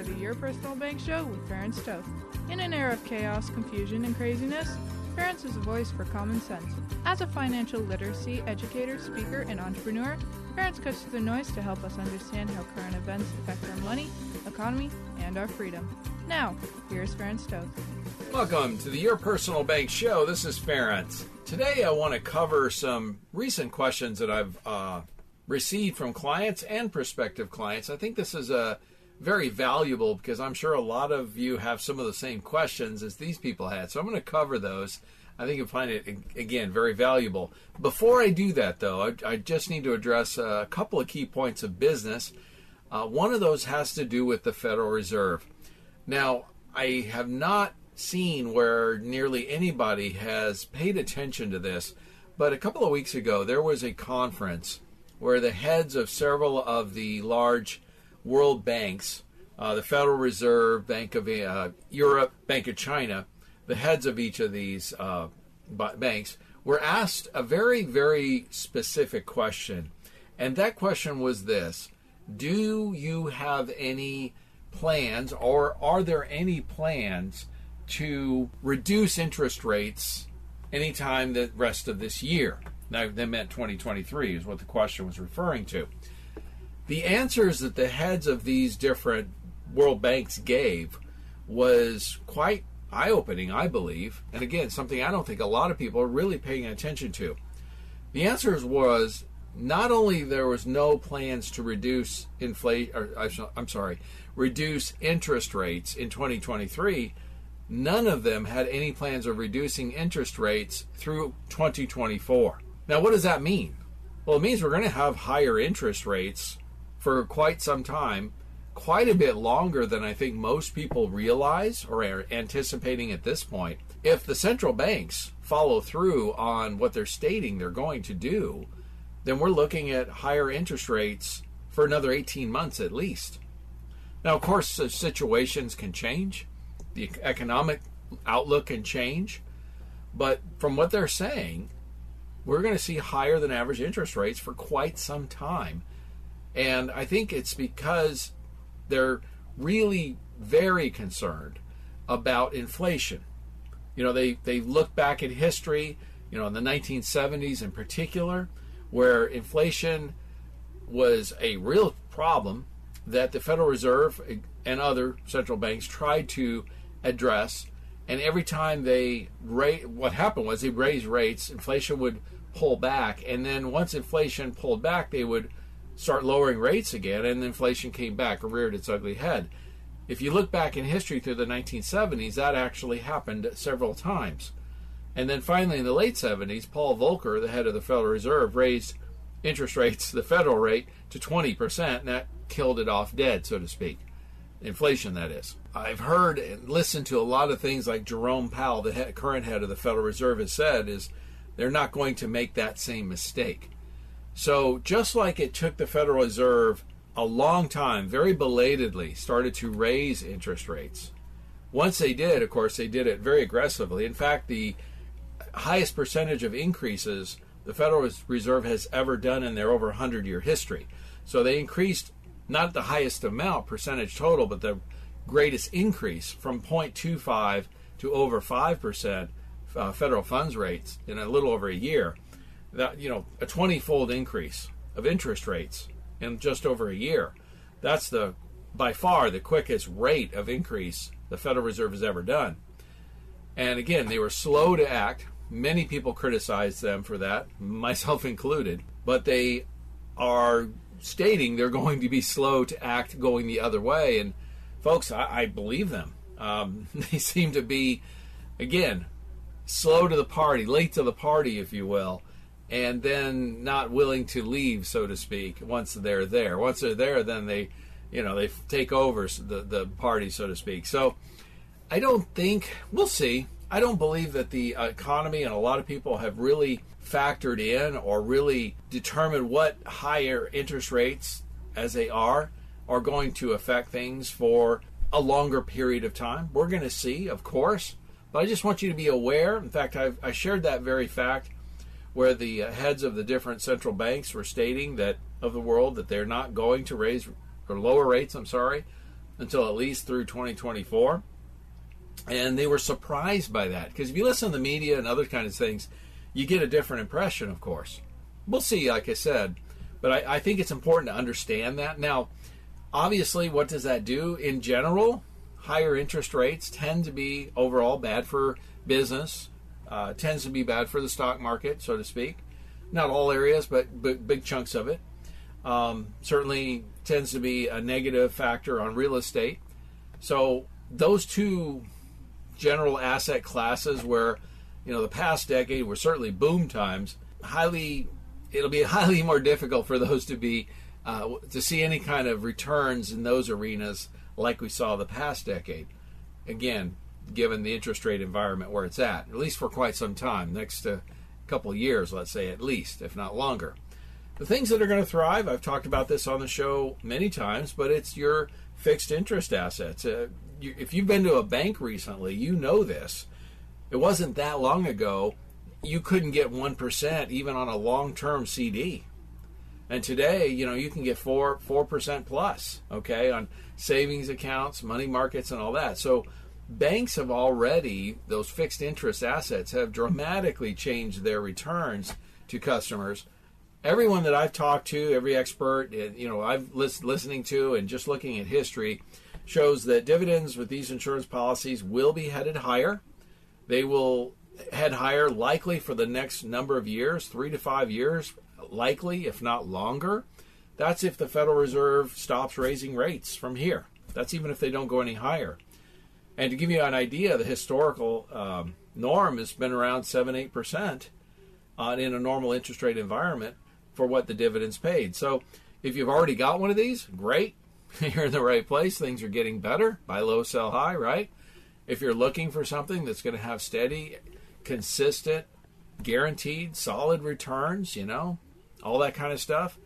for the Your Personal Bank Show with Ferenc Toth. In an era of chaos, confusion, and craziness, Ferenc is a voice for common sense. As a financial literacy educator, speaker, and entrepreneur, Ferenc cuts through the noise to help us understand how current events affect our money, economy, and our freedom. Now, here's Ferenc Toth. Welcome to the Your Personal Bank Show. This is Ferenc. Today I want to cover some recent questions that I've uh, received from clients and prospective clients. I think this is a very valuable because I'm sure a lot of you have some of the same questions as these people had. So I'm going to cover those. I think you'll find it, again, very valuable. Before I do that, though, I, I just need to address a couple of key points of business. Uh, one of those has to do with the Federal Reserve. Now, I have not seen where nearly anybody has paid attention to this, but a couple of weeks ago there was a conference where the heads of several of the large world banks, uh, the Federal Reserve, Bank of uh, Europe, Bank of China, the heads of each of these uh, banks were asked a very, very specific question. And that question was this Do you have any plans, or are there any plans to reduce interest rates anytime the rest of this year? Now, they meant 2023, is what the question was referring to. The answers that the heads of these different world banks gave was quite eye opening, I believe. And again, something I don't think a lot of people are really paying attention to. The answers was not only there was no plans to reduce inflation, I'm sorry, reduce interest rates in 2023, none of them had any plans of reducing interest rates through 2024. Now, what does that mean? Well, it means we're going to have higher interest rates for quite some time, quite a bit longer than I think most people realize or are anticipating at this point. If the central banks follow through on what they're stating they're going to do, then we're looking at higher interest rates for another 18 months at least. Now, of course, situations can change, the economic outlook can change, but from what they're saying, we're going to see higher than average interest rates for quite some time. And I think it's because they're really very concerned about inflation. You know, they, they look back at history, you know, in the 1970s in particular, where inflation was a real problem that the Federal Reserve and other central banks tried to address. And every time they rate, what happened was they raised rates, inflation would pull back, and then once inflation pulled back, they would start lowering rates again, and inflation came back, reared its ugly head. If you look back in history through the 1970s, that actually happened several times. And then finally, in the late 70s, Paul Volcker, the head of the Federal Reserve, raised interest rates, the federal rate, to 20%, and that killed it off dead, so to speak. Inflation, that is. I've heard and listened to a lot of things like Jerome Powell, the current head of the Federal Reserve, has said is they're not going to make that same mistake. So, just like it took the Federal Reserve a long time, very belatedly, started to raise interest rates. Once they did, of course, they did it very aggressively. In fact, the highest percentage of increases the Federal Reserve has ever done in their over 100 year history. So they increased not the highest amount, percentage total, but the greatest increase from 0.25 to over 5% uh, federal funds rates in a little over a year that you know a 20 fold increase of interest rates in just over a year that's the by far the quickest rate of increase the federal reserve has ever done. And again they were slow to act. Many people criticized them for that myself included but they are stating they're going to be slow to act going the other way. And folks i, I believe them. Um, they seem to be again slow to the party late to the party if you will and then not willing to leave, so to speak, once they're there. Once they're there, then they, you know, they take over the the party, so to speak. So I don't think we'll see. I don't believe that the uh, economy and a lot of people have really factored in or really determined what higher interest rates, as they are, are going to affect things for a longer period of time. We're going to see, of course, but I just want you to be aware. In fact, I've, I shared that very fact where the uh, heads of the different central banks were stating that of the world that they're not going to raise or lower rates. I'm sorry, until at least through 2024. And they were surprised by that because if you listen to the media and other kinds of things, you get a different impression. Of course, we'll see. Like I said, but I, I think it's important to understand that now. Obviously, what does that do in general? Higher interest rates tend to be overall bad for business, uh, tends to be bad for the stock market, so to speak. Not all areas, but, but big chunks of it. Um, certainly tends to be a negative factor on real estate. So those two general asset classes, where you know the past decade were certainly boom times, highly it'll be highly more difficult for those to be uh, to see any kind of returns in those arenas like we saw the past decade. Again, given the interest rate environment where it's at, at least for quite some time, next uh, couple years, let's say at least, if not longer. The things that are going to thrive, I've talked about this on the show many times, but it's your fixed interest assets. Uh, you, if you've been to a bank recently, you know this. It wasn't that long ago you couldn't get 1% even on a long term CD. And today, you know, you can get 4 4% plus, okay, on savings accounts, money markets and all that. So banks have already those fixed interest assets have dramatically changed their returns to customers. Everyone that i've talked to every expert eh, you know i've list, listening to and just looking at history shows that dividends with these insurance policies will be headed higher. They will head higher likely for the next number of years three to five years likely if not longer. That's if the federal reserve stops raising rates from here. That's even if they don't go any higher and to give you an idea, the historical um, norm has been around 7 8% uh, in a normal interest rate environment for what the dividends paid. So if you've already got one of these, great. You're in the right place. Things are getting better. Buy low, sell high, right? If you're looking for something that's going to have steady, consistent, guaranteed, solid returns, you know, all that kind of stuff,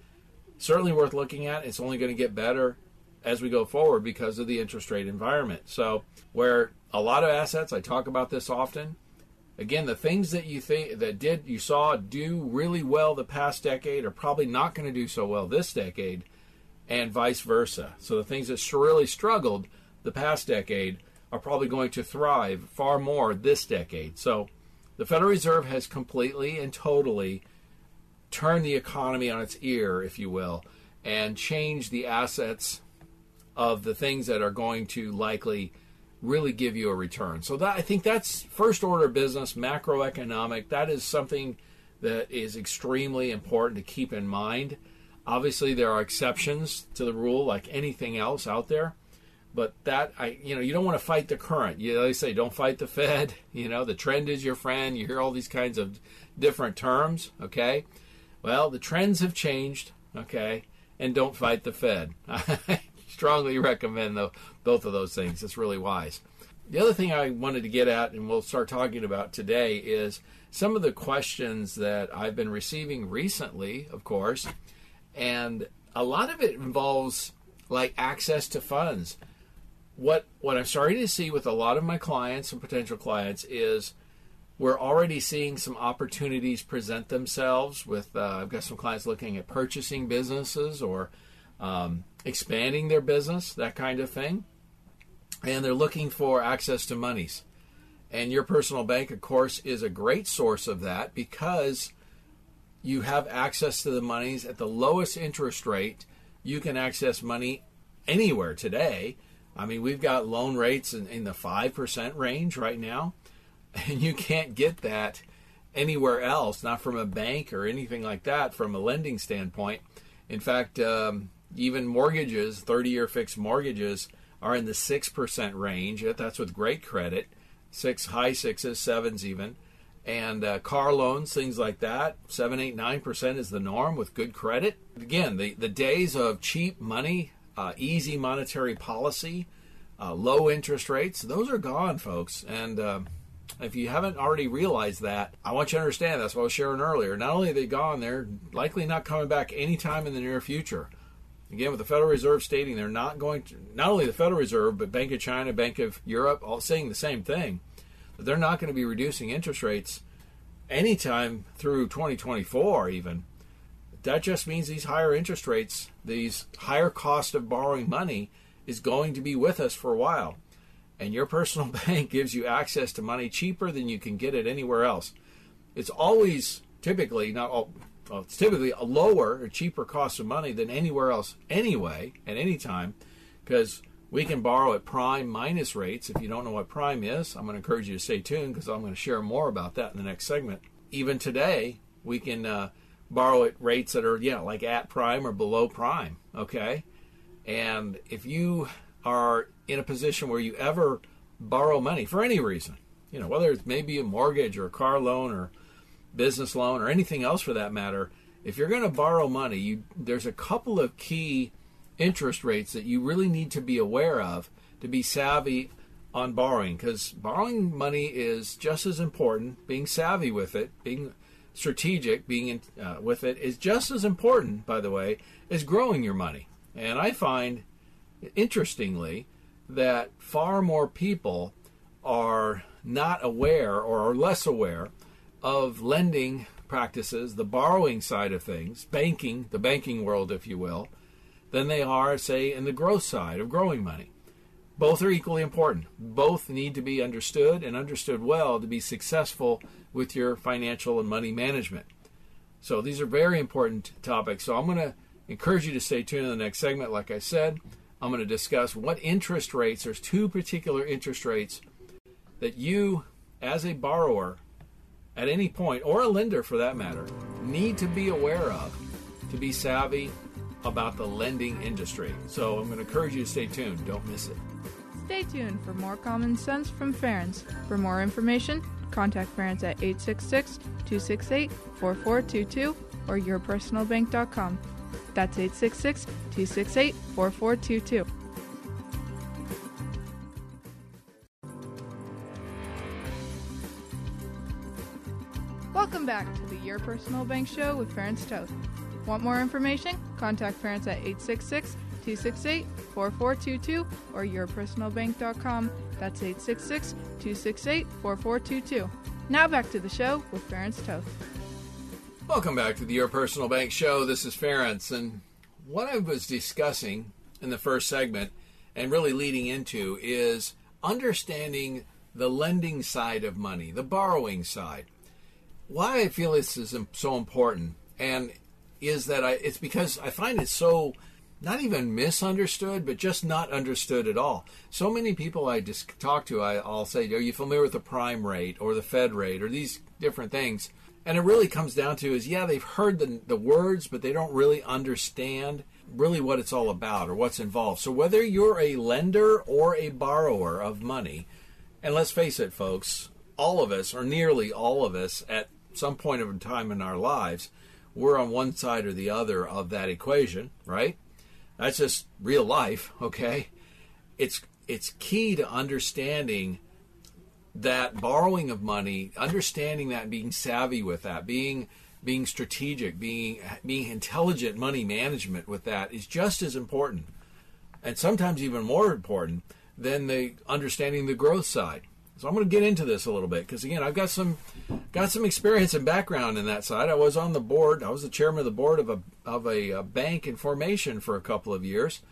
certainly worth looking at. It's only going to get better as we go forward because of the interest rate environment. So, where a lot of assets, I talk about this often. Again, the things that you think that did you saw do really well the past decade are probably not going to do so well this decade, and vice versa. So the things that really struggled the past decade are probably going to thrive far more this decade. So the Federal Reserve has completely and totally turned the economy on its ear, if you will, and changed the assets of the things that are going to likely really give you a return. So that I think that's first order business, macroeconomic. That is something that is extremely important to keep in mind. Obviously, there are exceptions to the rule, like anything else out there. But that I, you know, you don't want to fight the current. You they say don't fight the Fed. You know, the trend is your friend. You hear all these kinds of different terms. Okay, well, the trends have changed. Okay, and don't fight the Fed. strongly recommend the, both of those things. It's really wise. The other thing I wanted to get at, and we'll start talking about today, is some of the questions that I've been receiving recently, of course, and a lot of it involves like access to funds. What what I'm starting to see with a lot of my clients and potential clients is we're already seeing some opportunities present themselves. With uh, I've got some clients looking at purchasing businesses or um, expanding their business, that kind of thing. And they're looking for access to monies. And your personal bank, of course, is a great source of that because you have access to the monies at the lowest interest rate. You can access money anywhere today. I mean, we've got loan rates in, in the 5% range right now, and you can't get that anywhere else, not from a bank or anything like that from a lending standpoint. In fact, um, even mortgages, 30 year fixed mortgages, are in the 6% range. That's with great credit, six high sixes, sevens even. and uh, car loans, things like that. Seven, eight, nine percent is the norm with good credit. Again, the the days of cheap money, uh, easy monetary policy, uh, low interest rates, those are gone, folks. And uh, if you haven't already realized that, I want you to understand that's what I was sharing earlier. Not only are they gone, they're likely not coming back anytime in the near future. Again, with the Federal Reserve stating they're not going to, not only the Federal Reserve, but Bank of China, Bank of Europe, all saying the same thing, that they're not going to be reducing interest rates anytime through 2024, even. That just means these higher interest rates, these higher cost of borrowing money, is going to be with us for a while. And your personal bank gives you access to money cheaper than you can get it anywhere else. It's always typically not all, well, it's typically a lower or cheaper cost of money than anywhere else anyway at any time because we can borrow at prime minus rates. If you don't know what prime is, I'm going to encourage you to stay tuned because I'm going to share more about that in the next segment. Even today, we can uh, borrow at rates that are yeah like at prime or below prime. Okay, and if you are in a position where you ever borrow money for any reason, you know whether it's maybe a mortgage or a car loan or business loan or anything else for that matter, if you're going to borrow money, you, there's a couple of key interest rates that you really need to be aware of to be savvy on borrowing because borrowing money is just as important. Being savvy with it, being strategic, being in, uh, with it is just as important, by the way, as growing your money. And I find, interestingly, that far more people are not aware or are less aware of lending practices, the borrowing side of things, banking, the banking world, if you will, than they are, say, in the growth side of growing money. Both are equally important. Both need to be understood and understood well to be successful with your financial and money management. So these are very important topics. So I'm going to encourage you to stay tuned in the next segment. Like I said, I'm going to discuss what interest rates, there's two particular interest rates that you, as a borrower, at any point, or a lender for that matter, need to be aware of to be savvy about the lending industry. So I'm going to encourage you to stay tuned. Don't miss it. Stay tuned for more common sense from Ferenc. For more information, contact Ferenc at 866 268 4422 or yourpersonalbank.com. That's 866 268 4422. Welcome back to the Your Personal Bank Show with Ferenc Toth. Want more information? Contact Ferenc at 866 268 4422 or yourpersonalbank.com. That's 866 268 4422. Now back to the show with Ferenc Toth. Welcome back to the Your Personal Bank Show. This is Ferenc, and what I was discussing in the first segment and really leading into is understanding the lending side of money, the borrowing side. Why I feel this is so important, and is that I, it's because I find it so not even misunderstood, but just not understood at all. So many people I just talk to, I, I'll say, "Are you familiar with the prime rate or the Fed rate or these different things?" And it really comes down to is, yeah, they've heard the the words, but they don't really understand really what it's all about or what's involved. So whether you're a lender or a borrower of money, and let's face it, folks, all of us, or nearly all of us, at some point of time in our lives, we're on one side or the other of that equation, right? That's just real life, okay? It's it's key to understanding that borrowing of money, understanding that, being savvy with that, being being strategic, being being intelligent money management with that is just as important, and sometimes even more important than the understanding the growth side. So I'm going to get into this a little bit because again, I've got some got some experience and background in that side. I was on the board. I was the chairman of the board of a of a, a bank in formation for a couple of years,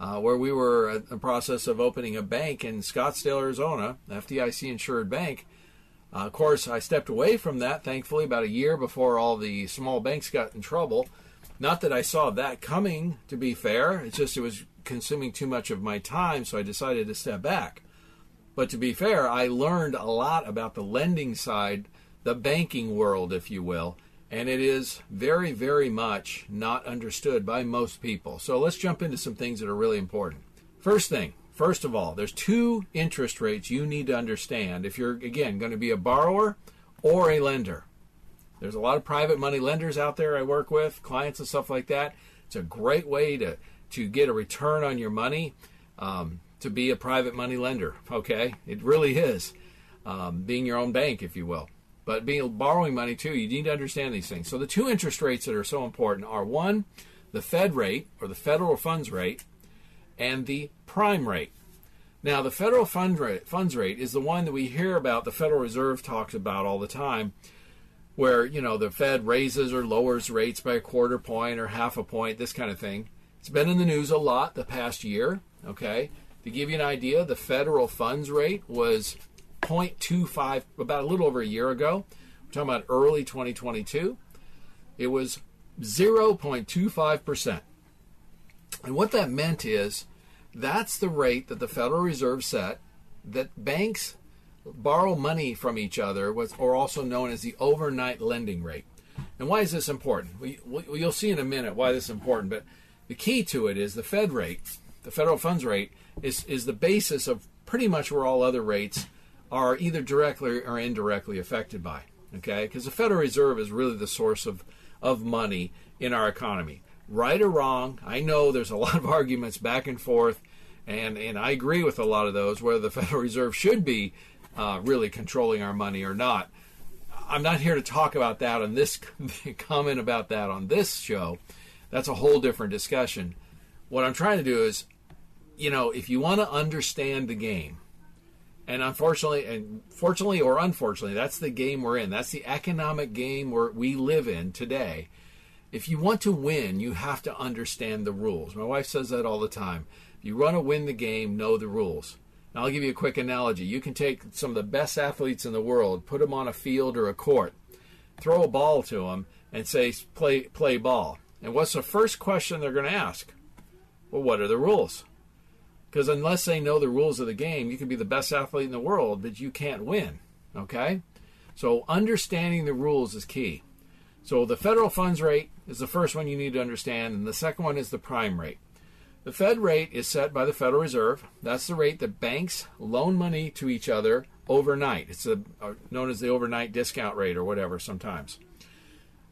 uh, where we were in the process of opening a bank in Scottsdale, Arizona, FDIC insured bank. Uh, of course, I stepped away from that, thankfully, about a year before all the small banks got in trouble. Not that I saw that coming, to be fair. It's just it was consuming too much of my time, so I decided to step back. But to be fair, I learned a lot about the lending side, the banking world, if you will, and it is very, very much not understood by most people. So let's jump into some things that are really important. First thing, first of all, there's two interest rates you need to understand if you're, again, going to be a borrower or a lender. There's a lot of private money lenders out there I work with, clients and stuff like that. It's a great way to, to get a return on your money um, to be a private money lender. Okay, it really is um, being your own bank, if you will. But being borrowing money too, you need to understand these things. So the two interest rates that are so important are one, the Fed rate or the federal funds rate, and the prime rate. Now, the federal fund rate, funds rate is the one that we hear about. The Federal Reserve talks about all the time, where you know the Fed raises or lowers rates by a quarter point or half a point, this kind of thing. It's been in the news a lot the past year. Okay, to give you an idea, the federal funds rate was 0.25 about a little over a year ago. We're talking about early 2022. It was 0.25%. And what that meant is that's the rate that the Federal Reserve set that banks borrow money from each other, or also known as the overnight lending rate. And why is this important? We, we, you'll see in a minute why this is important, but the key to it is the Fed rate, the federal funds rate, is, is the basis of pretty much where all other rates are either directly or indirectly affected by. Okay, because the Federal Reserve is really the source of, of money in our economy. Right or wrong, I know there's a lot of arguments back and forth, and, and I agree with a lot of those, whether the Federal Reserve should be uh, really controlling our money or not. I'm not here to talk about that on this comment about that on this show. That's a whole different discussion. What I'm trying to do is, you know, if you want to understand the game, and unfortunately, and fortunately or unfortunately, that's the game we're in. That's the economic game where we live in today. If you want to win, you have to understand the rules. My wife says that all the time. If you want to win the game, know the rules. Now, I'll give you a quick analogy. You can take some of the best athletes in the world, put them on a field or a court, throw a ball to them, and say, play, play ball. And what's the first question they're going to ask? Well, what are the rules? Because unless they know the rules of the game, you can be the best athlete in the world, but you can't win. Okay? So understanding the rules is key. So the federal funds rate is the first one you need to understand, and the second one is the prime rate. The Fed rate is set by the Federal Reserve. That's the rate that banks loan money to each other overnight. It's a, known as the overnight discount rate or whatever sometimes.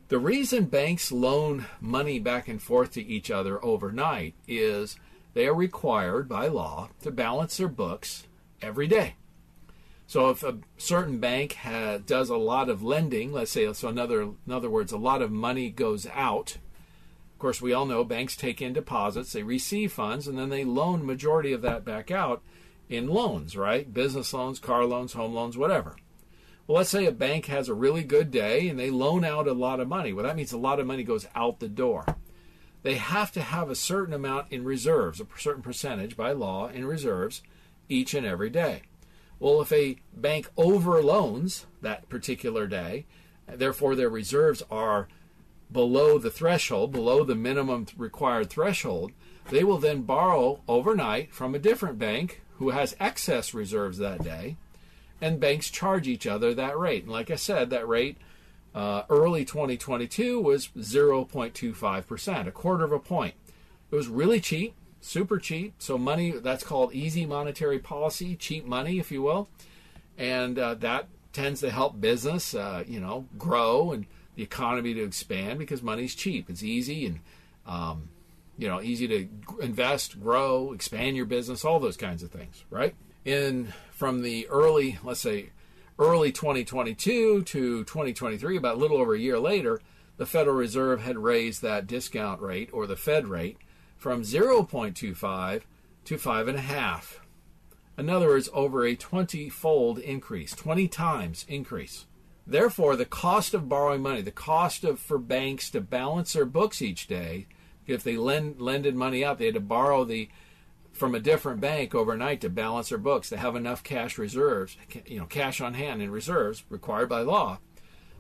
The reason banks loan money back and forth to each other overnight is they are required by law to balance their books every day. So if a certain bank does a lot of lending, let's say, so another, in other words, a lot of money goes out. Of course, we all know banks take in deposits, they receive funds, and then they loan majority of that back out in loans, right? Business loans, car loans, home loans, whatever. Well, let's say a bank has a really good day and they loan out a lot of money. Well, that means a lot of money goes out the door they have to have a certain amount in reserves, a certain percentage by law in reserves each and every day. Well, if a bank overloans that particular day, therefore their reserves are below the threshold, below the minimum required threshold, they will then borrow overnight from a different bank who has excess reserves that day, and banks charge each other that rate. And like I said, that rate uh, early 2022 was 0.25%, a quarter of a point. It was really cheap, super cheap. So, money that's called easy monetary policy, cheap money, if you will. And uh, that tends to help business, uh, you know, grow and the economy to expand because money's cheap. It's easy and, um, you know, easy to invest, grow, expand your business, all those kinds of things, right? In from the early, let's say, early 2022 to 2023, about a little over a year later, the Federal Reserve had raised that discount rate, or the Fed rate, from 0.25 to 5.5. In other words, over a 20 fold increase, 20 times increase. Therefore, the cost of borrowing money, the cost of for banks to balance their books each day, if they lend lended money out, they had to borrow the from a different bank overnight to balance their books to have enough cash reserves, you know, cash on hand in reserves required by law.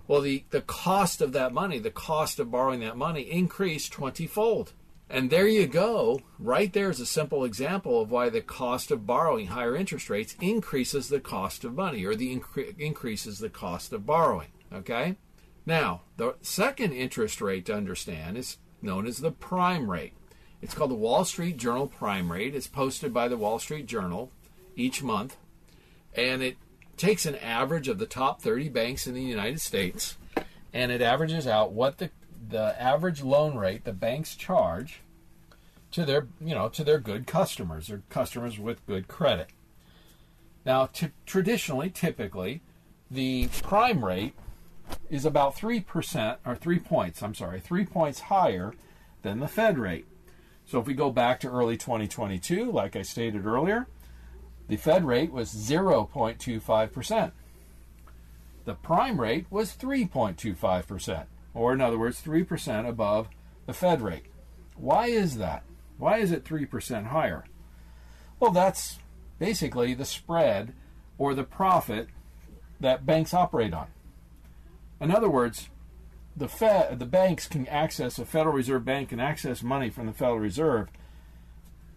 Well, the, the cost of that money, the cost of borrowing that money increased 20 fold. And there you go. Right there is a simple example of why the cost of borrowing higher interest rates increases the cost of money or the incre- increases the cost of borrowing. Okay? Now, the second interest rate to understand is known as the prime rate. It's called the Wall Street Journal Prime Rate. It's posted by the Wall Street Journal each month, and it takes an average of the top 30 banks in the United States and it averages out what the the average loan rate the banks charge to their you know to their good customers or customers with good credit. Now, t- traditionally, typically, the prime rate is about three percent or three points. I'm sorry, three points higher than the Fed rate. So if we go back to early 2022, like I stated earlier, the Fed rate was 0.25 percent. The prime rate was 3.25 percent, or in other words, three percent above the Fed rate. Why is that? Why is it 3% higher? Well, that's basically the spread or the profit that banks operate on. In other words, the Fed, the banks can access a Federal Reserve bank can access money from the Federal Reserve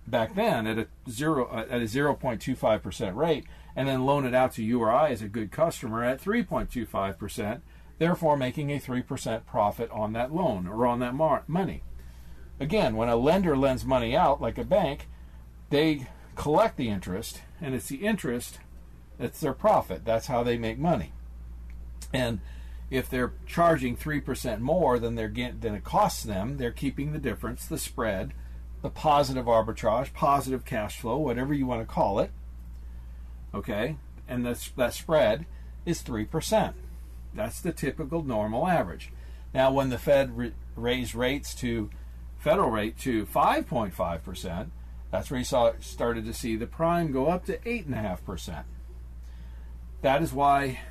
back then at a zero at a 0.25 percent rate, and then loan it out to you or I as a good customer at 3.25 percent, therefore making a three percent profit on that loan or on that mar- money. Again, when a lender lends money out, like a bank, they collect the interest, and it's the interest that's their profit. That's how they make money. And if they're charging 3% more than they're getting, than it costs them, they're keeping the difference, the spread, the positive arbitrage, positive cash flow, whatever you want to call it. Okay? And that's, that spread is 3%. That's the typical normal average. Now, when the Fed re- raised rates to federal rate to 5.5%, that's where you saw started to see the prime go up to 8.5%. That is why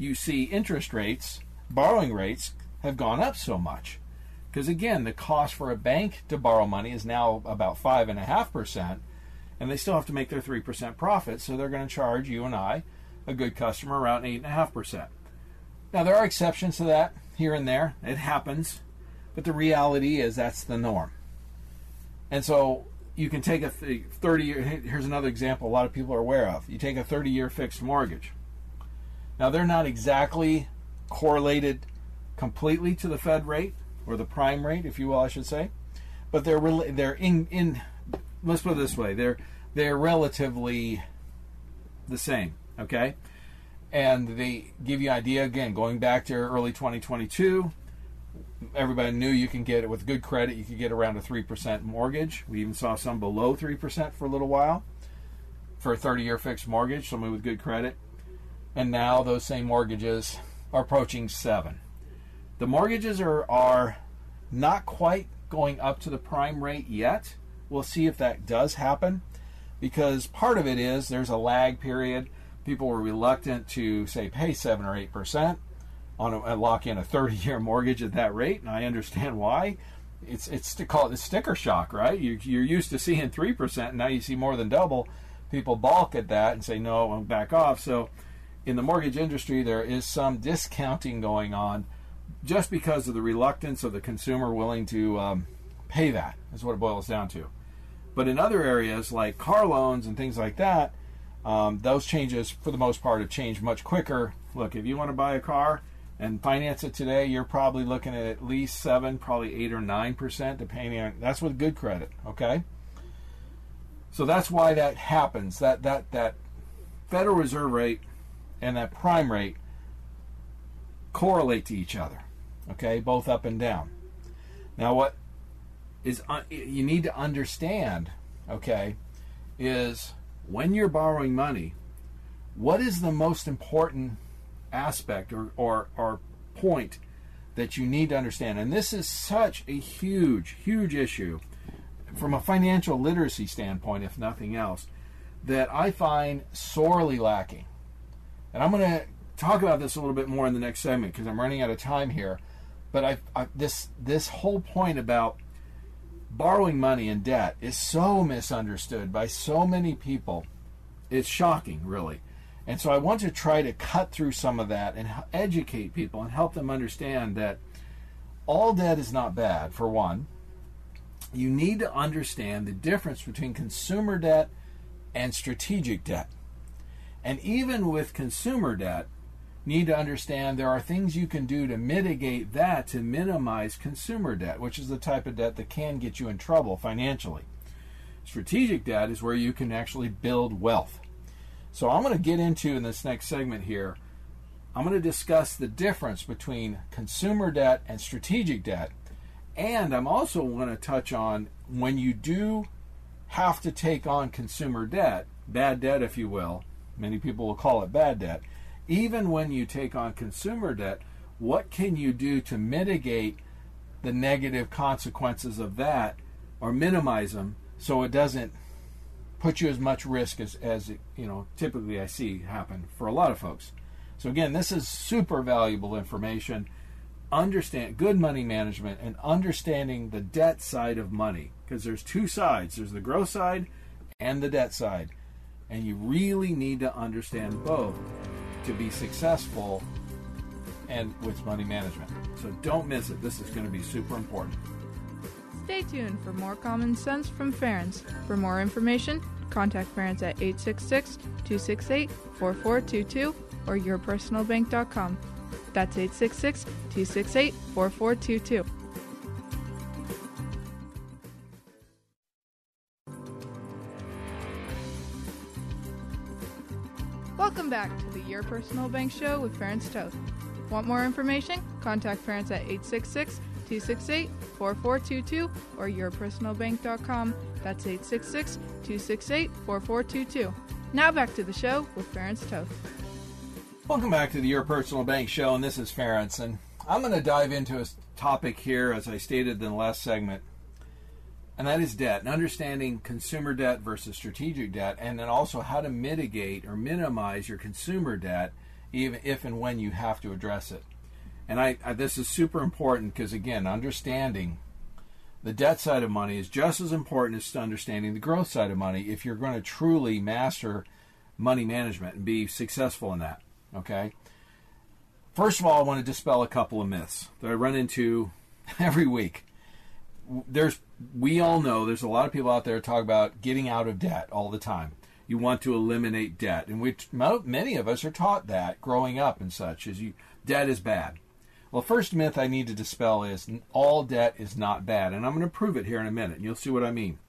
you see interest rates, borrowing rates, have gone up so much. Because again, the cost for a bank to borrow money is now about 5.5%, and they still have to make their 3% profit, so they're going to charge you and I, a good customer, around 8.5%. Now, there are exceptions to that here and there. It happens. But the reality is that's the norm. And so you can take a 30 year, here's another example a lot of people are aware of. You take a 30 year fixed mortgage. Now, they're not exactly correlated completely to the Fed rate or the prime rate, if you will, I should say, but they're really they're in in let's put it this way they're they're relatively the same, okay? And they give you idea again going back to early 2022 everybody knew you can get it with good credit. You could get around a three percent mortgage. We even saw some below three percent for a little while for a 30-year fixed mortgage. Somebody with good credit, and now those same mortgages are approaching seven. The mortgages are are not quite going up to the prime rate yet. We'll see if that does happen, because part of it is there's a lag period. People were reluctant to say pay seven or eight percent on a, lock in a 30 year mortgage at that rate, and I understand why. It's it's to call it the sticker shock, right? You, you're used to seeing three percent, and now you see more than double. People balk at that and say no, I'm back off. So, in the mortgage industry, there is some discounting going on, just because of the reluctance of the consumer willing to um, pay that. Is what it boils down to. But in other areas like car loans and things like that, um, those changes, for the most part, have changed much quicker. Look, if you want to buy a car, and finance it today, you're probably looking at at least seven, probably eight or nine percent, depending on. That's with good credit, okay. So that's why that happens. That that that Federal Reserve rate and that prime rate correlate to each other, okay, both up and down. Now, what is uh, you need to understand, okay, is when you're borrowing money, what is the most important aspect or, or, or point that you need to understand. And this is such a huge, huge issue from a financial literacy standpoint, if nothing else, that I find sorely lacking. And I'm going to talk about this a little bit more in the next segment because I'm running out of time here. But I, I, this this whole point about borrowing money and debt is so misunderstood by so many people. It's shocking, really. And so I want to try to cut through some of that and educate people and help them understand that all debt is not bad, for one. You need to understand the difference between consumer debt and strategic debt. And even with consumer debt, need to understand there are things you can do to mitigate that to minimize consumer debt, which is the type of debt that can get you in trouble financially. Strategic debt is where you can actually build wealth. So I'm going to get into in this next segment here. I'm going to discuss the difference between consumer debt and strategic debt. And I'm also going to touch on when you do have to take on consumer debt, bad debt, if you will. Many people will call it bad debt. Even when you take on consumer debt, what can you do to mitigate the negative consequences of that or minimize them so it doesn't put you as much risk as, as it, you know typically I see happen for a lot of folks. So again, this is super valuable information. Understand good money management and understanding the debt side of money because there's two sides. There's the growth side and the debt side. And you really need to understand both to be successful and with money management. So don't miss it. This is going to be super important. Stay tuned for more common sense from Ferenc. For more information, contact Ferenc at 866 268 4422 or yourpersonalbank.com. That's 866 268 4422. Welcome back to the Your Personal Bank Show with Ferenc Toth. Want more information? Contact Ferenc at 866 268 4422 or yourpersonalbank.com. That's 866 268 4422. Now back to the show with Ferenc Toth. Welcome back to the Your Personal Bank Show, and this is Ferenc. And I'm going to dive into a topic here, as I stated in the last segment, and that is debt and understanding consumer debt versus strategic debt, and then also how to mitigate or minimize your consumer debt even if and when you have to address it. And I, I this is super important because again, understanding the debt side of money is just as important as understanding the growth side of money if you're going to truly master money management and be successful in that. Okay. First of all, I want to dispel a couple of myths that I run into every week. There's we all know there's a lot of people out there talk about getting out of debt all the time you want to eliminate debt, and which many of us are taught that growing up and such. Is you debt is bad. Well, first myth I need to dispel is all debt is not bad, and I'm going to prove it here in a minute, and you'll see what I mean.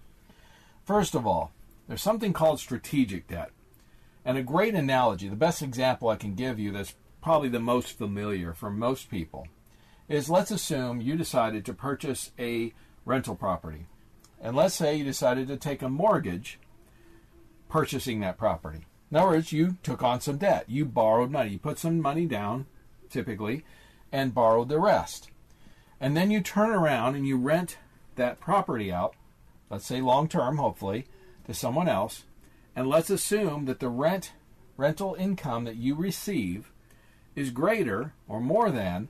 First of all, there's something called strategic debt, and a great analogy, the best example I can give you that's probably the most familiar for most people, is let's assume you decided to purchase a rental property, and let's say you decided to take a mortgage purchasing that property. In other words, you took on some debt. You borrowed money. You put some money down, typically, and borrowed the rest. And then you turn around and you rent that property out, let's say long term, hopefully, to someone else. And let's assume that the rent rental income that you receive is greater or more than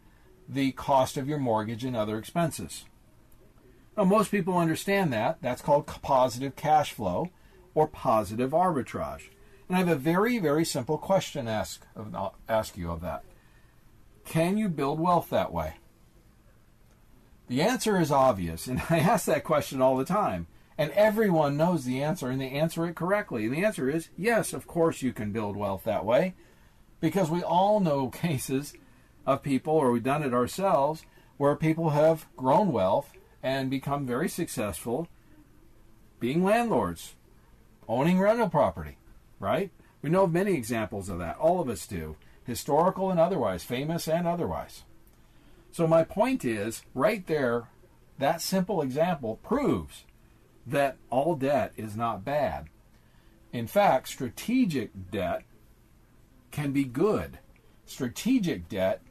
the cost of your mortgage and other expenses. Now, most people understand that. That's called positive cash flow or positive arbitrage? And I have a very, very simple question ask, uh, ask you of that. Can you build wealth that way? The answer is obvious, and I ask that question all the time. And everyone knows the answer, and they answer it correctly. And the answer is yes, of course you can build wealth that way. Because we all know cases of people, or we've done it ourselves, where people have grown wealth and become very successful being landlords, owning rental property, right? We know of many examples of that. All of us do, historical and otherwise, famous and otherwise. So, my point is right there, that simple example proves that all debt is not bad. In fact, strategic debt can be good. Strategic debt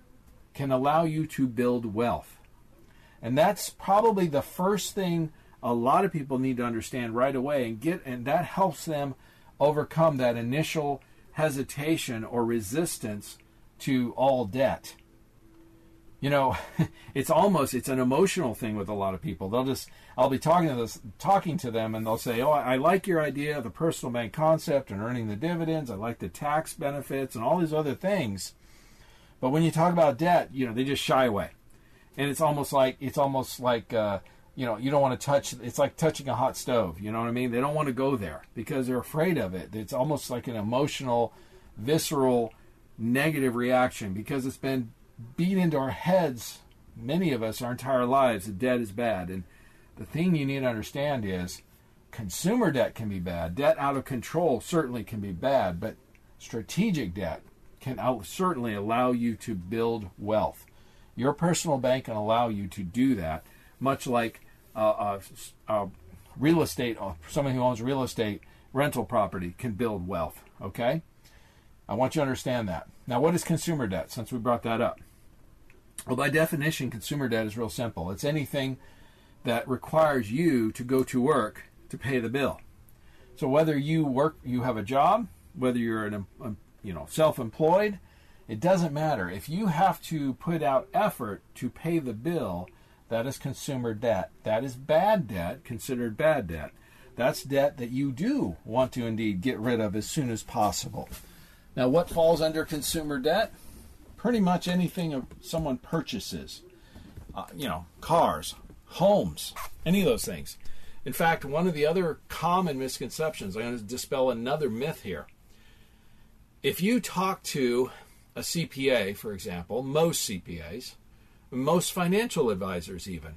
can allow you to build wealth. And that's probably the first thing a lot of people need to understand right away and get and that helps them overcome that initial hesitation or resistance to all debt. You know it's almost it's an emotional thing with a lot of people. They'll just i'll be talking to this talking to them and they'll say oh i like your idea of the personal bank concept and earning the dividends. I like the tax benefits and all these other things. But when you talk about debt you know they just shy away and it's almost like it's almost like uh, you know, you don't want to touch. It's like touching a hot stove. You know what I mean? They don't want to go there because they're afraid of it. It's almost like an emotional, visceral, negative reaction because it's been beat into our heads. Many of us, our entire lives, that debt is bad. And the thing you need to understand is, consumer debt can be bad. Debt out of control certainly can be bad. But Strategic debt can certainly allow you to build wealth. Your personal bank can allow you to do that, much like uh, uh, real estate, uh, someone who owns real estate rental property can build wealth. Okay? I want you to understand that. Now, what is consumer debt, since we brought that up? Well, by definition, consumer debt is real simple. It's anything that requires you to go to work to pay the bill. So whether you work, you have a job, whether you're an you know self-employed, it doesn't matter. If you have to put out effort to pay the bill, that is consumer debt. That is bad debt, considered bad debt. That's debt that you do want to indeed get rid of as soon as possible. Now, what falls under consumer debt? Pretty much anything someone purchases. Uh, you know, cars, homes, any of those things. In fact, one of the other common misconceptions, I'm going to dispel another myth here. If you talk to a CPA, for example, most CPAs, most financial advisors even,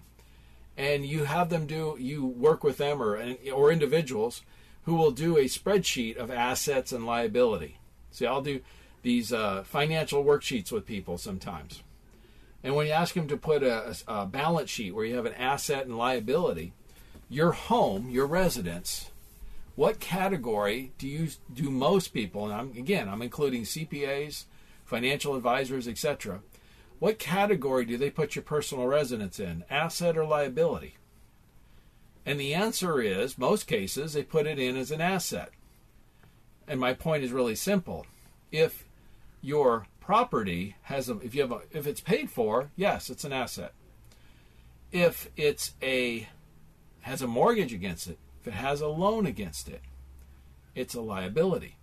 and you have them do, you work with them or, or individuals who will do a spreadsheet of assets and liability. See, I'll do these uh, financial worksheets with people sometimes. And when you ask them to put a, a balance sheet where you have an asset and liability, your home, your residence, what category do you do most people and I'm again I'm including CPAs, financial advisors, etc. What category do they put your personal residence in? Asset or liability? And the answer is most cases they put it in as an asset. And my point is really simple. If your property has a if you have a if it's paid for, yes, it's an asset. If it's a has a mortgage against it, if it has a loan against it, it's a liability.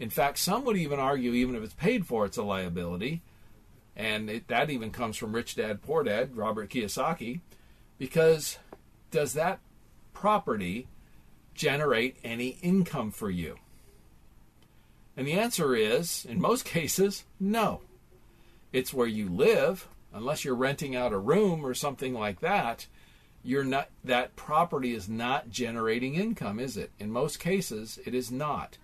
In fact, some would even argue, even if it's paid for, it's a liability. And it, that even comes from Rich Dad Poor Dad, Robert Kiyosaki, because does that property generate any income for you? And the answer is, in most cases, no. It's where you live, unless you're renting out a room or something like that you're not that property is not generating income, is it? In most cases, it is not.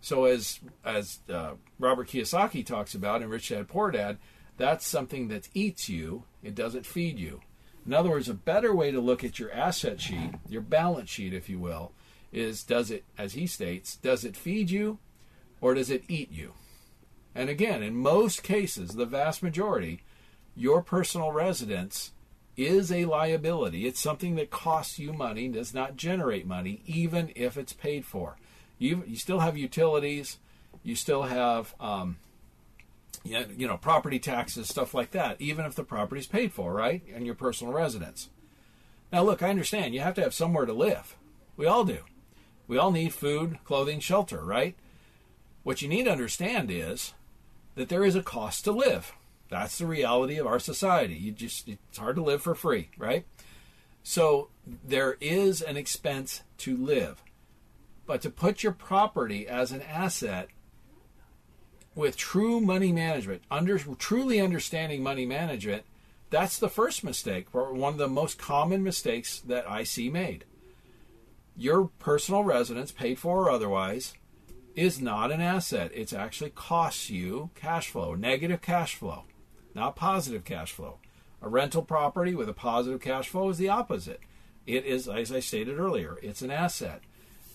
So as as uh, Robert Kiyosaki talks about in Rich Dad Poor Dad, that's something that eats you. It doesn't feed you. In other words, a better way to look at your asset sheet, your balance sheet, if you will, is does it, as he states, does it feed you or does it eat you? And again, in most cases, the vast majority, your personal residence is a liability. It's something that costs you money, does not generate money, even if it's paid for. You, you still have utilities, you still have um, you know property taxes, stuff like that, even if the property is paid for, right, and your personal residence. Now, look, I understand you have to have somewhere to live. We all do. We all need food, clothing, shelter, right? What you need to understand is that there is a cost to live. That's the reality of our society. You just it's hard to live for free, right? So there is an expense to live. But to put your property as an asset with true money management, under truly understanding money management, that's the first mistake, or one of the most common mistakes that I see made. Your personal residence, paid for or otherwise, is not an asset. It actually costs you cash flow, negative cash flow not positive cash flow. A rental property with a positive cash flow is the opposite. It is, as I stated earlier, it's an asset.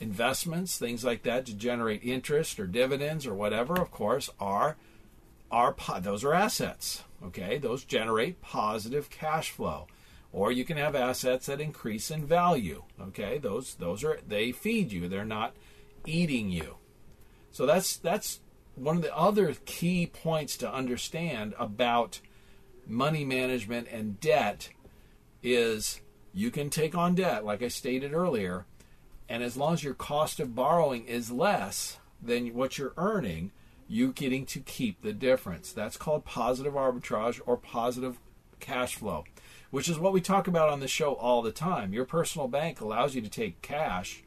Investments, things like that, to generate interest or dividends or whatever, of course, are are those are assets. Okay, those generate positive cash flow. Or you can have assets that increase in value. Okay, those those are they feed you. They're not eating you. So that's that's one of the other key points to understand about money management and debt is you can take on debt, like I stated earlier, and as long as your cost of borrowing is less than what you're earning, you're getting to keep the difference. That's called positive arbitrage or positive cash flow, which is what we talk about on the show all the time. Your personal bank allows you to take cash,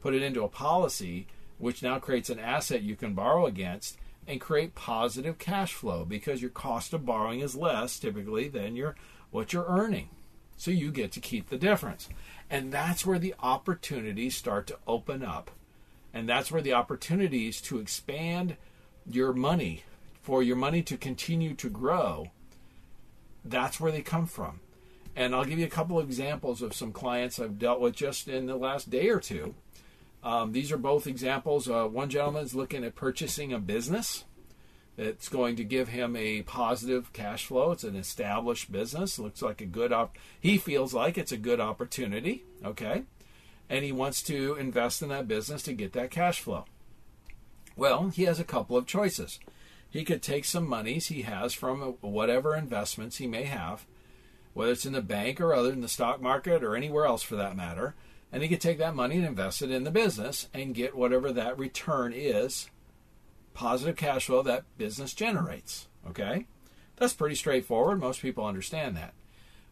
put it into a policy, which now creates an asset you can borrow against and create positive cash flow because your cost of borrowing is less typically than your what you're earning. So you get to keep the difference. And that's where the opportunities start to open up. And that's where the opportunities to expand your money, for your money to continue to grow, that's where they come from. And I'll give you a couple of examples of some clients I've dealt with just in the last day or two. Um, these are both examples. Uh, one gentleman is looking at purchasing a business that's going to give him a positive cash flow. It's an established business. Looks like a good op. He feels like it's a good opportunity. Okay, and he wants to invest in that business to get that cash flow. Well, he has a couple of choices. He could take some monies he has from whatever investments he may have, whether it's in the bank or other in the stock market or anywhere else for that matter, and he could take that money and invest it in the business and get whatever that return is, positive cash flow that business generates. Okay? That's pretty straightforward. Most people understand that.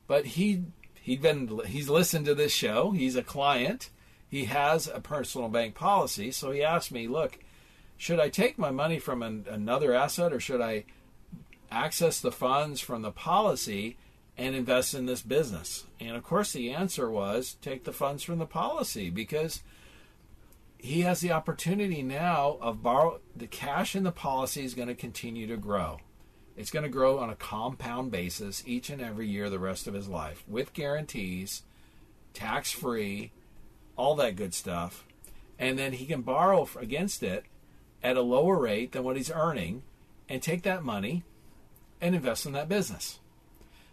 But he he'd been he's listened to this show. He's a client. He has a personal bank policy, so he asked me, "Look, should I take my money from an, another asset or should I access the funds from the policy and invest in this business? And of course, the answer was take the funds from the policy because he has the opportunity now of borrow the cash in the policy is going to continue to grow. It's going to grow on a compound basis each and every year the rest of his life with guarantees, tax free, all that good stuff. And then he can borrow against it at a lower rate than what he's earning and take that money and invest in that business.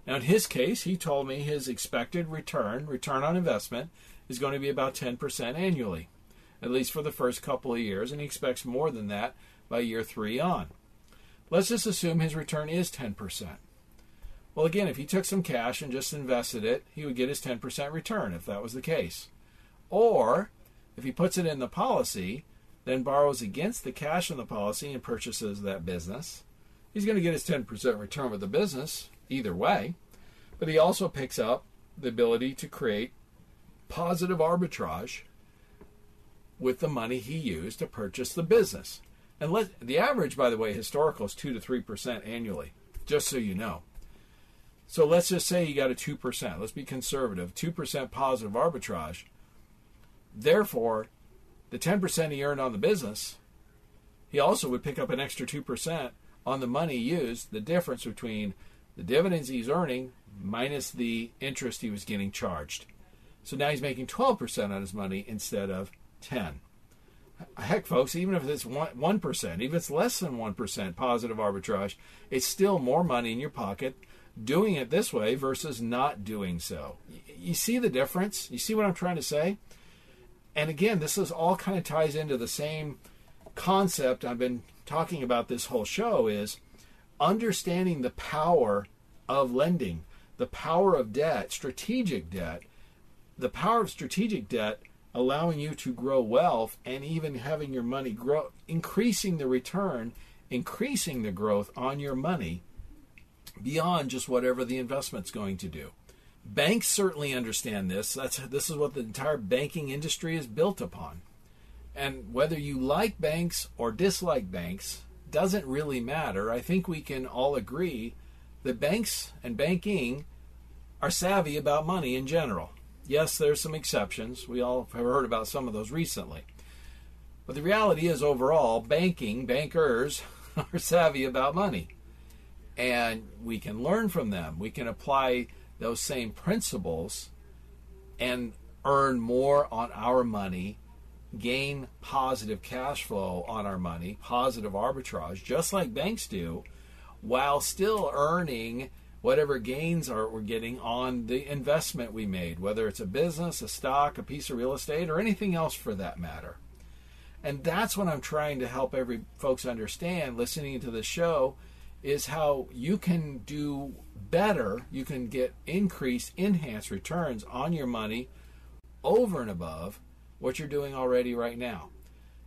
Now, in his case, he told me his expected return, return on investment, is going to be about 10% annually, at least for the first couple of years, and he expects more than that by year three on. Let's just assume his return is 10%. Well, again, if he took some cash and just invested it, he would get his 10% return if that was the case. Or, if he puts it in the policy, then borrows against the cash in the policy and purchases that business, he's going to get his 10% return with the business either way. But he also picks up the ability to create positive arbitrage with the money he used to purchase the business. And let the average, by the way, historical is two to three percent annually, just so you know. So let's just say you got a two percent. Let's be conservative, two percent positive arbitrage. Therefore, the 10% he earned on the business, he also would pick up an extra 2% on the money used, the difference between the dividends he's earning minus the interest he was getting charged. So now he's making 12% on his money instead of 10. Heck, folks, even if it's 1%, 1% even if it's less than 1% positive arbitrage, it's still more money in your pocket doing it this way versus not doing so. You see the difference? You see what I'm trying to say? and again, this is all kind of ties into the same concept I've been talking about this whole show is understanding the power of lending, the power of debt, strategic debt, the power of strategic debt allowing you to grow wealth and even having your money grow, increasing the return, increasing the growth on your money beyond just whatever the investment's going to do. Banks certainly understand this. That's this is what the entire banking industry is built upon. And whether you like banks or dislike banks doesn't really matter. I think we can all agree that banks and banking are savvy about money in general. Yes, there's some exceptions. We all have heard about some of those recently. But the reality is, overall, banking, bankers are savvy about money. And we can learn from them. We can apply those same principles and earn more on our money, gain positive cash flow on our money, positive arbitrage, just like banks do, while still earning whatever gains are we're getting on the investment we made, whether it's a business, a stock, a piece of real estate, or anything else for that matter. And that's what I'm trying to help every folks understand listening to the show is how you can do better, you can get increased, enhanced returns on your money over and above what you're doing already right now.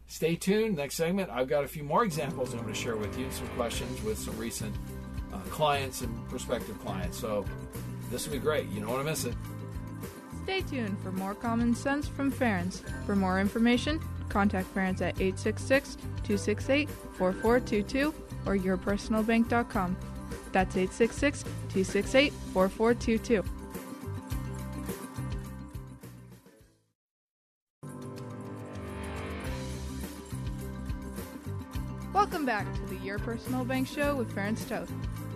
Stay tuned. Next segment, I've got a few more examples I'm going to share with you, some questions with some recent uh, clients and prospective clients. So this will be great. You don't want to miss it. Stay tuned for more common sense from Ferenc. For more information, contact Ferenc at 866 268 4422 or yourpersonalbank.com. That's 866 268 4422. Welcome back to the Your Personal Bank Show with Ferenc Toth.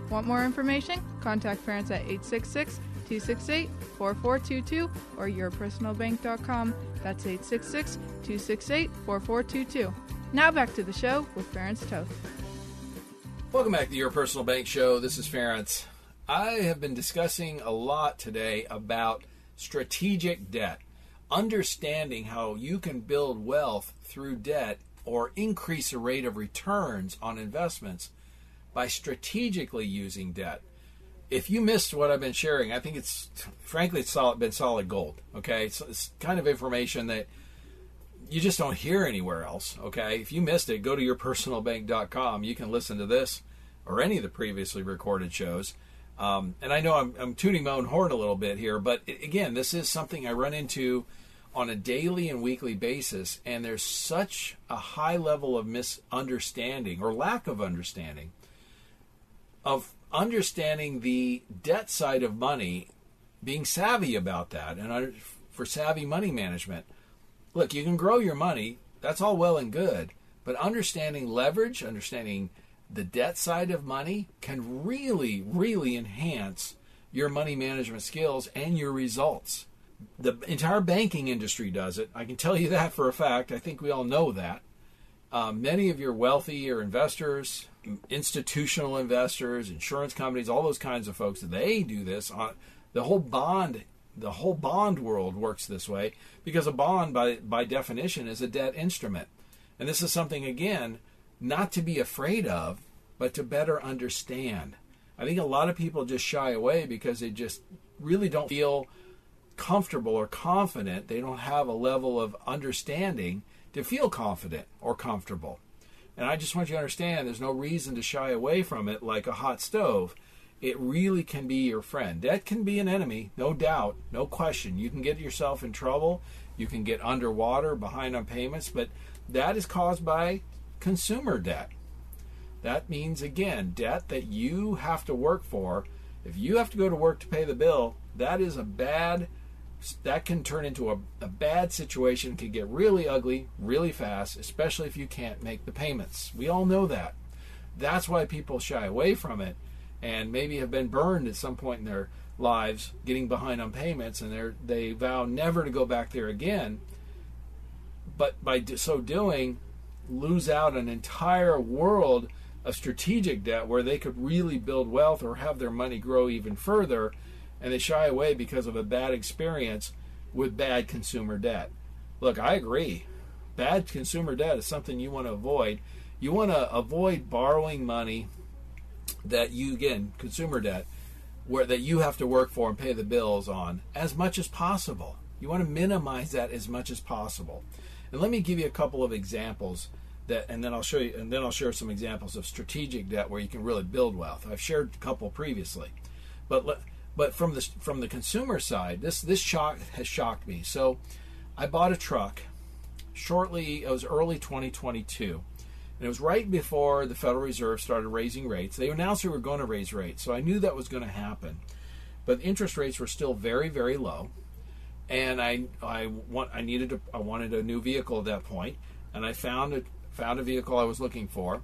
Want more information? Contact Ferenc at 866 268 4422 or yourpersonalbank.com. That's 866 268 4422. Now back to the show with Ferenc Toth. Welcome back to Your Personal Bank Show. This is Ferenc. I have been discussing a lot today about strategic debt, understanding how you can build wealth through debt or increase the rate of returns on investments by strategically using debt. If you missed what I've been sharing, I think it's frankly it's solid, been solid gold. Okay, so it's kind of information that you just don't hear anywhere else. Okay, if you missed it, go to yourpersonalbank.com. You can listen to this or any of the previously recorded shows. Um, and I know I'm, I'm tuning my own horn a little bit here, but again, this is something I run into on a daily and weekly basis, and there's such a high level of misunderstanding or lack of understanding of understanding the debt side of money, being savvy about that, and for savvy money management. Look, you can grow your money, that's all well and good, but understanding leverage, understanding the debt side of money can really, really enhance your money management skills and your results. The entire banking industry does it. I can tell you that for a fact. I think we all know that. Um, many of your wealthy or investors, institutional investors, insurance companies, all those kinds of folks, they do this. On, the whole bond, the whole bond world works this way because a bond, by by definition, is a debt instrument, and this is something again not to be afraid of, but to better understand. I think a lot of people just shy away because they just really don't feel comfortable or confident. They don't have a level of understanding to feel confident or comfortable. And I just want you to understand there's no reason to shy away from it like a hot stove. It really can be your friend. Debt can be an enemy, no doubt, no question. You can get yourself in trouble, you can get underwater, behind on payments, but that is caused by consumer debt. That means, again, debt that you have to work for. If you have to go to work to pay the bill, that is a bad that can turn into a, a bad situation, can get really ugly really fast, especially if you can't make the payments. We all know that. That's why people shy away from it and maybe have been burned at some point in their lives getting behind on payments and they they vow never to go back there again. But by so doing, lose out an entire world of strategic debt where they could really build wealth or have their money grow even further and they shy away because of a bad experience with bad consumer debt. Look, I agree. Bad consumer debt is something you want to avoid. You want to avoid borrowing money that you again consumer debt where that you have to work for and pay the bills on as much as possible. You want to minimize that as much as possible. And let me give you a couple of examples that and then I'll show you and then I'll share some examples of strategic debt where you can really build wealth. I've shared a couple previously. But let, but from the from the consumer side, this this shock has shocked me. So, I bought a truck shortly. It was early 2022, and it was right before the Federal Reserve started raising rates. They announced they were going to raise rates, so I knew that was going to happen. But interest rates were still very very low, and I I want I needed a, I wanted a new vehicle at that point, and I found a found a vehicle I was looking for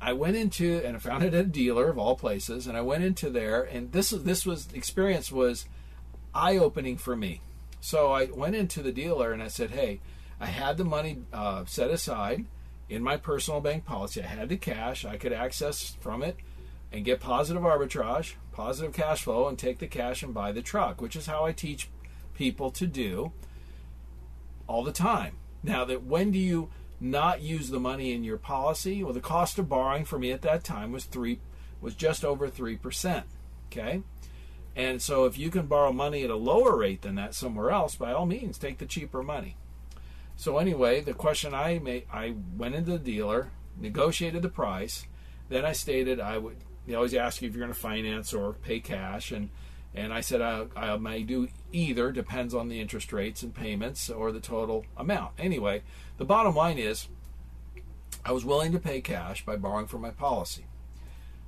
I went into and I found it at a dealer of all places, and I went into there, and this this was experience was eye opening for me. So I went into the dealer and I said, "Hey, I had the money uh, set aside in my personal bank policy. I had the cash. I could access from it and get positive arbitrage, positive cash flow, and take the cash and buy the truck, which is how I teach people to do all the time. Now that when do you not use the money in your policy. Well, the cost of borrowing for me at that time was three was just over three percent. Okay, and so if you can borrow money at a lower rate than that somewhere else, by all means, take the cheaper money. So anyway, the question I made, I went into the dealer, negotiated the price, then I stated I would. They always ask you if you're going to finance or pay cash, and and I said I, I may do either, depends on the interest rates and payments or the total amount. Anyway, the bottom line is I was willing to pay cash by borrowing from my policy.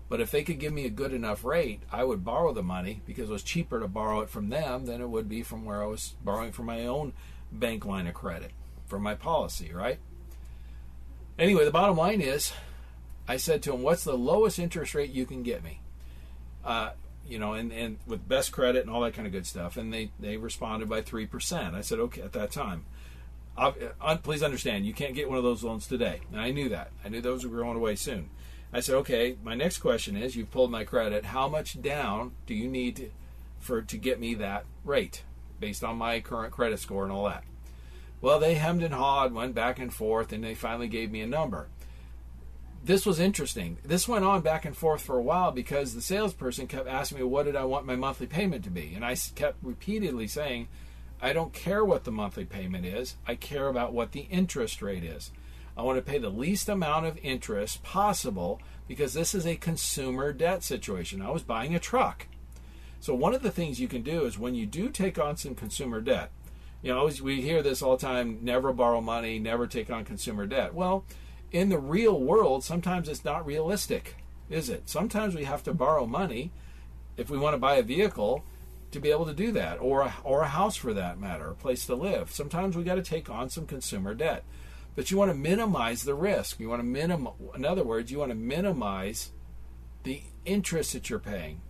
But if they could give me a good enough rate, I would borrow the money because it was cheaper to borrow it from them than it would be from where I was borrowing from my own bank line of credit for my policy, right? Anyway, the bottom line is, I said to him, "What's the lowest interest rate you can get me?" Uh, you know, and, and with best credit and all that kind of good stuff. And they, they responded by 3%. I said, okay, at that time. Uh, please understand, you can't get one of those loans today. And I knew that. I knew those were going away soon. I said, okay, my next question is you've pulled my credit. How much down do you need for to get me that rate based on my current credit score and all that? Well, they hemmed and hawed, went back and forth, and they finally gave me a number this was interesting. This went on back and forth for a while because the salesperson kept asking me, What did I want my monthly payment to be? And I kept repeatedly saying, I don't care what the monthly payment is, I care about what the interest rate is. I want to pay the least amount of interest possible because this is a consumer debt situation. I was buying a truck. So, one of the things you can do is when you do take on some consumer debt, you know, we hear this all the time never borrow money, never take on consumer debt. Well, in the real world, sometimes it's not realistic, is it? Sometimes we have to borrow money if we want to buy a vehicle to be able to do that, or a, or a house for that matter, a place to live. Sometimes we got to take on some consumer debt, but you want to minimize the risk. You want to minimize, in other words, you want to minimize the interest that you're paying.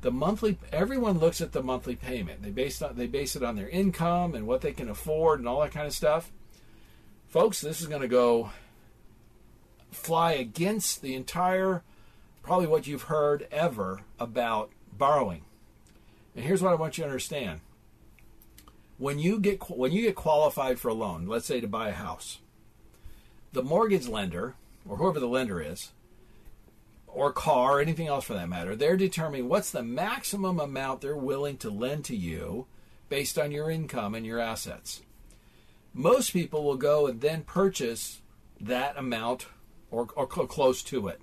The monthly, everyone looks at the monthly payment. They base they base it on their income and what they can afford and all that kind of stuff. Folks, this is going to go fly against the entire, probably what you've heard ever about borrowing. And here's what I want you to understand: when you get when you get qualified for a loan, let's say to buy a house, the mortgage lender or whoever the lender is, or car, or anything else for that matter, they're determining what's the maximum amount they're willing to lend to you based on your income and your assets. Most people will go and then purchase that amount or, or close to it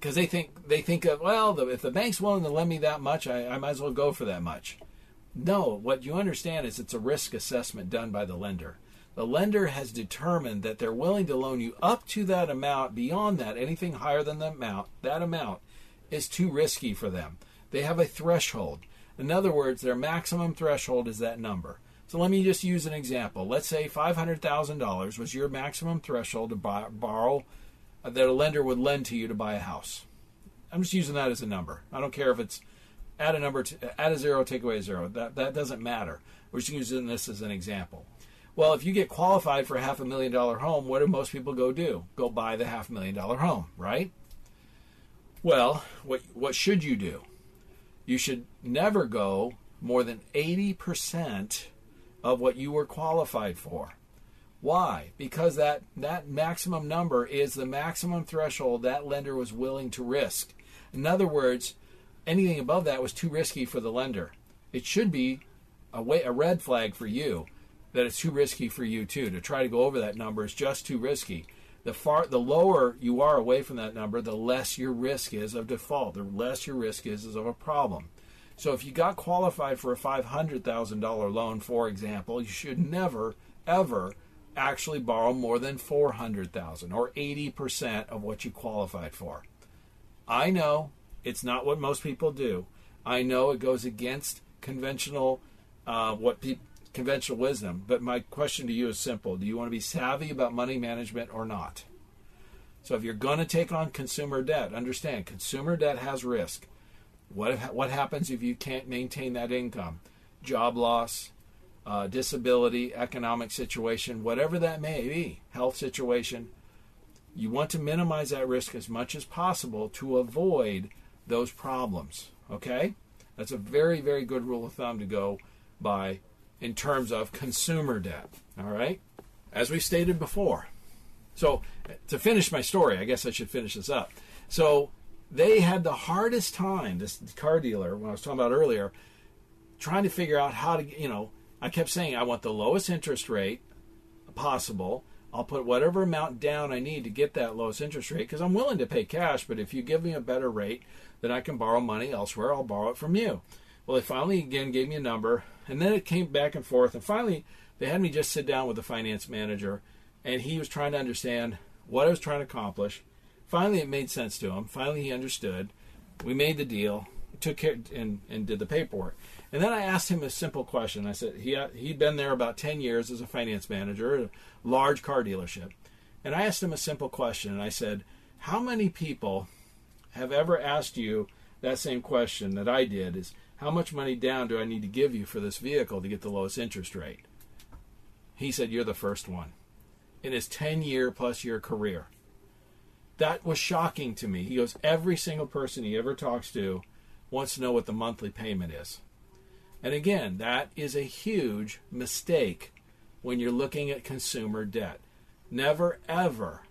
because they think they think of well the, if the bank's willing to lend me that much I, I might as well go for that much. No what you understand is it's a risk assessment done by the lender. The lender has determined that they're willing to loan you up to that amount beyond that anything higher than that amount that amount is too risky for them. They have a threshold. In other words their maximum threshold is that number. So let me just use an example. Let's say $500,000 was your maximum threshold to buy, borrow that a lender would lend to you to buy a house. I'm just using that as a number. I don't care if it's add a number, to, add a zero, take away a zero. That that doesn't matter. We're just using this as an example. Well, if you get qualified for a half a million dollar home, what do most people go do? Go buy the half million dollar home, right? Well, what what should you do? You should never go more than 80% of what you were qualified for. Why? Because that, that maximum number is the maximum threshold that lender was willing to risk. In other words, anything above that was too risky for the lender. It should be a, way, a red flag for you that it's too risky for you too. To try to go over that number is just too risky. The far the lower you are away from that number, the less your risk is of default. The less your risk is, is of a problem. So if you got qualified for a $500,000 loan, for example, you should never, ever actually borrow more than 400,000 or 80% of what you qualified for. I know it's not what most people do. I know it goes against conventional uh, what pe- conventional wisdom, but my question to you is simple. Do you want to be savvy about money management or not? So if you're going to take on consumer debt, understand consumer debt has risk. What if, what happens if you can't maintain that income? Job loss, uh, disability, economic situation, whatever that may be, health situation. You want to minimize that risk as much as possible to avoid those problems. Okay? That's a very, very good rule of thumb to go by in terms of consumer debt. All right? As we stated before. So, to finish my story, I guess I should finish this up. So, they had the hardest time, this car dealer, when I was talking about earlier, trying to figure out how to, you know, I kept saying, I want the lowest interest rate possible. I'll put whatever amount down I need to get that lowest interest rate because I'm willing to pay cash, but if you give me a better rate, then I can borrow money elsewhere. I'll borrow it from you. Well, they finally again gave me a number, and then it came back and forth, and finally they had me just sit down with the finance manager, and he was trying to understand what I was trying to accomplish Finally, it made sense to him. Finally, he understood. We made the deal, took care, and, and did the paperwork. And then I asked him a simple question. I said he uh, he'd been there about ten years as a finance manager, at a large car dealership, And I asked him a simple question, and I said, How many people have ever asked you that same question that I did is how much money down do I need to give you for this vehicle to get the lowest interest rate? He said, You're the first one in his 10 year plus year career. That was shocking to me. He goes, Every single person he ever talks to wants to know what the monthly payment is. And again, that is a huge mistake when you're looking at consumer debt. Never, ever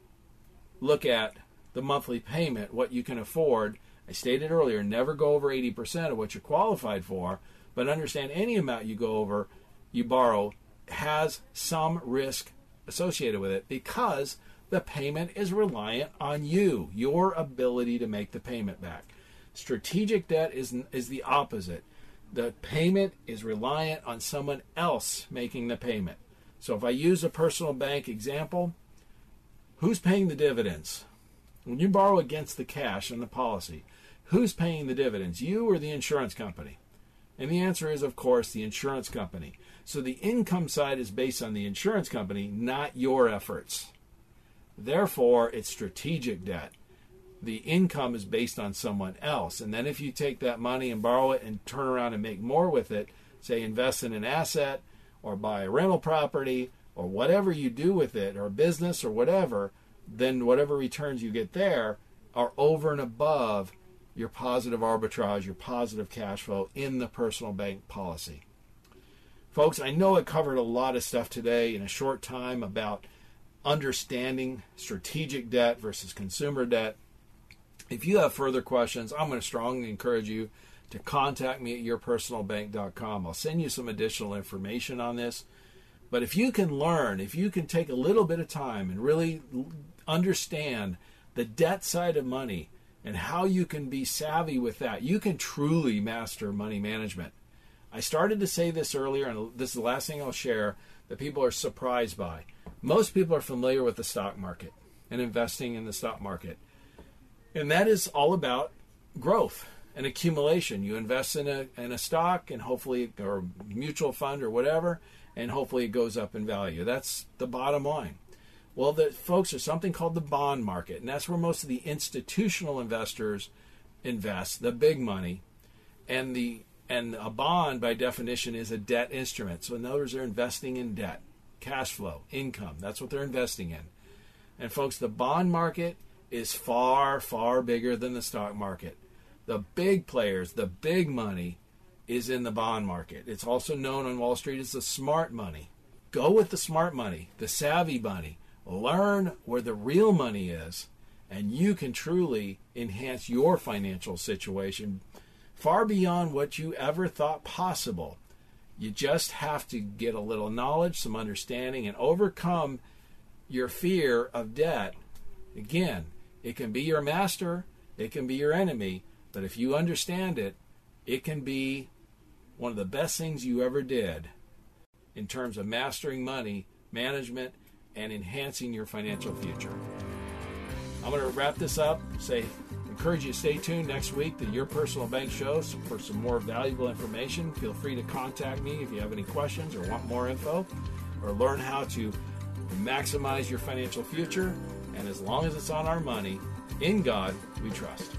look at the monthly payment, what you can afford. I stated earlier, never go over 80% of what you're qualified for, but understand any amount you go over, you borrow, has some risk associated with it because the payment is reliant on you, your ability to make the payment back. Strategic debt is, is the opposite. The payment is reliant on someone else making the payment. So if I use a personal bank example, who's paying the dividends? When you borrow against the cash in the policy, who's paying the dividends, you or the insurance company? And the answer is, of course, the insurance company. So the income side is based on the insurance company, not your efforts. Therefore, it's strategic debt. The income is based on someone else. And then if you take that money and borrow it and turn around and make more with it, say invest in an asset or buy a rental property or whatever you do with it or business or whatever, then whatever returns you get there are over and above your positive arbitrage, your positive cash flow in the personal bank policy. Folks, I know I covered a lot of stuff today in a short time about understanding strategic debt versus consumer debt. If you have further questions, I'm going to strongly encourage you to contact me at yourpersonalbank.com. I'll send you some additional information on this. But if you can learn, if you can take a little bit of time and really understand the debt side of money and how you can be savvy with that, you can truly master money management. I started to say this earlier, and this is the last thing I'll share that people are surprised by. Most people are familiar with the stock market and investing in the stock market. And that is all about growth and accumulation. You invest in a in a stock and hopefully or mutual fund or whatever, and hopefully it goes up in value. That's the bottom line. Well, the folks are something called the bond market, and that's where most of the institutional investors invest, the big money, and the and a bond by definition is a debt instrument. So in other words, they're investing in debt, cash flow, income. That's what they're investing in. And folks, the bond market is far, far bigger than the stock market. The big players, the big money, is in the bond market. It's also known on Wall Street as the smart money. Go with the smart money, the savvy money. Learn where the real money is, and you can truly enhance your financial situation far beyond what you ever thought possible. You just have to get a little knowledge, some understanding, and overcome your fear of debt. Again, it can be your master, it can be your enemy, but if you understand it, it can be one of the best things you ever did in terms of mastering money management and enhancing your financial future. I'm going to wrap this up. Say, encourage you to stay tuned next week to Your Personal Bank Show for some more valuable information. Feel free to contact me if you have any questions or want more info or learn how to maximize your financial future. And as long as it's on our money, in God we trust.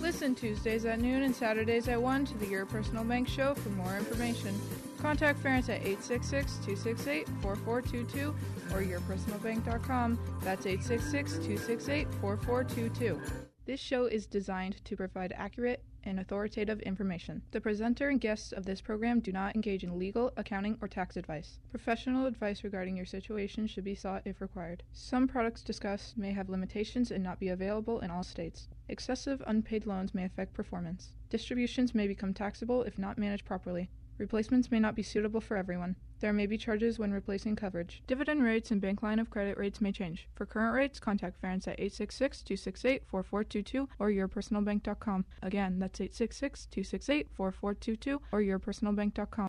Listen Tuesdays at noon and Saturdays at 1 to the Your Personal Bank Show for more information. Contact Ferenc at 866-268-4422 or yourpersonalbank.com. That's 866-268-4422. This show is designed to provide accurate and authoritative information. The presenter and guests of this program do not engage in legal, accounting, or tax advice. Professional advice regarding your situation should be sought if required. Some products discussed may have limitations and not be available in all states. Excessive unpaid loans may affect performance. Distributions may become taxable if not managed properly. Replacements may not be suitable for everyone. There may be charges when replacing coverage. Dividend rates and bank line of credit rates may change. For current rates, contact Ferenc at 866-268-4422 or yourpersonalbank.com. Again, that's 866-268-4422 or yourpersonalbank.com.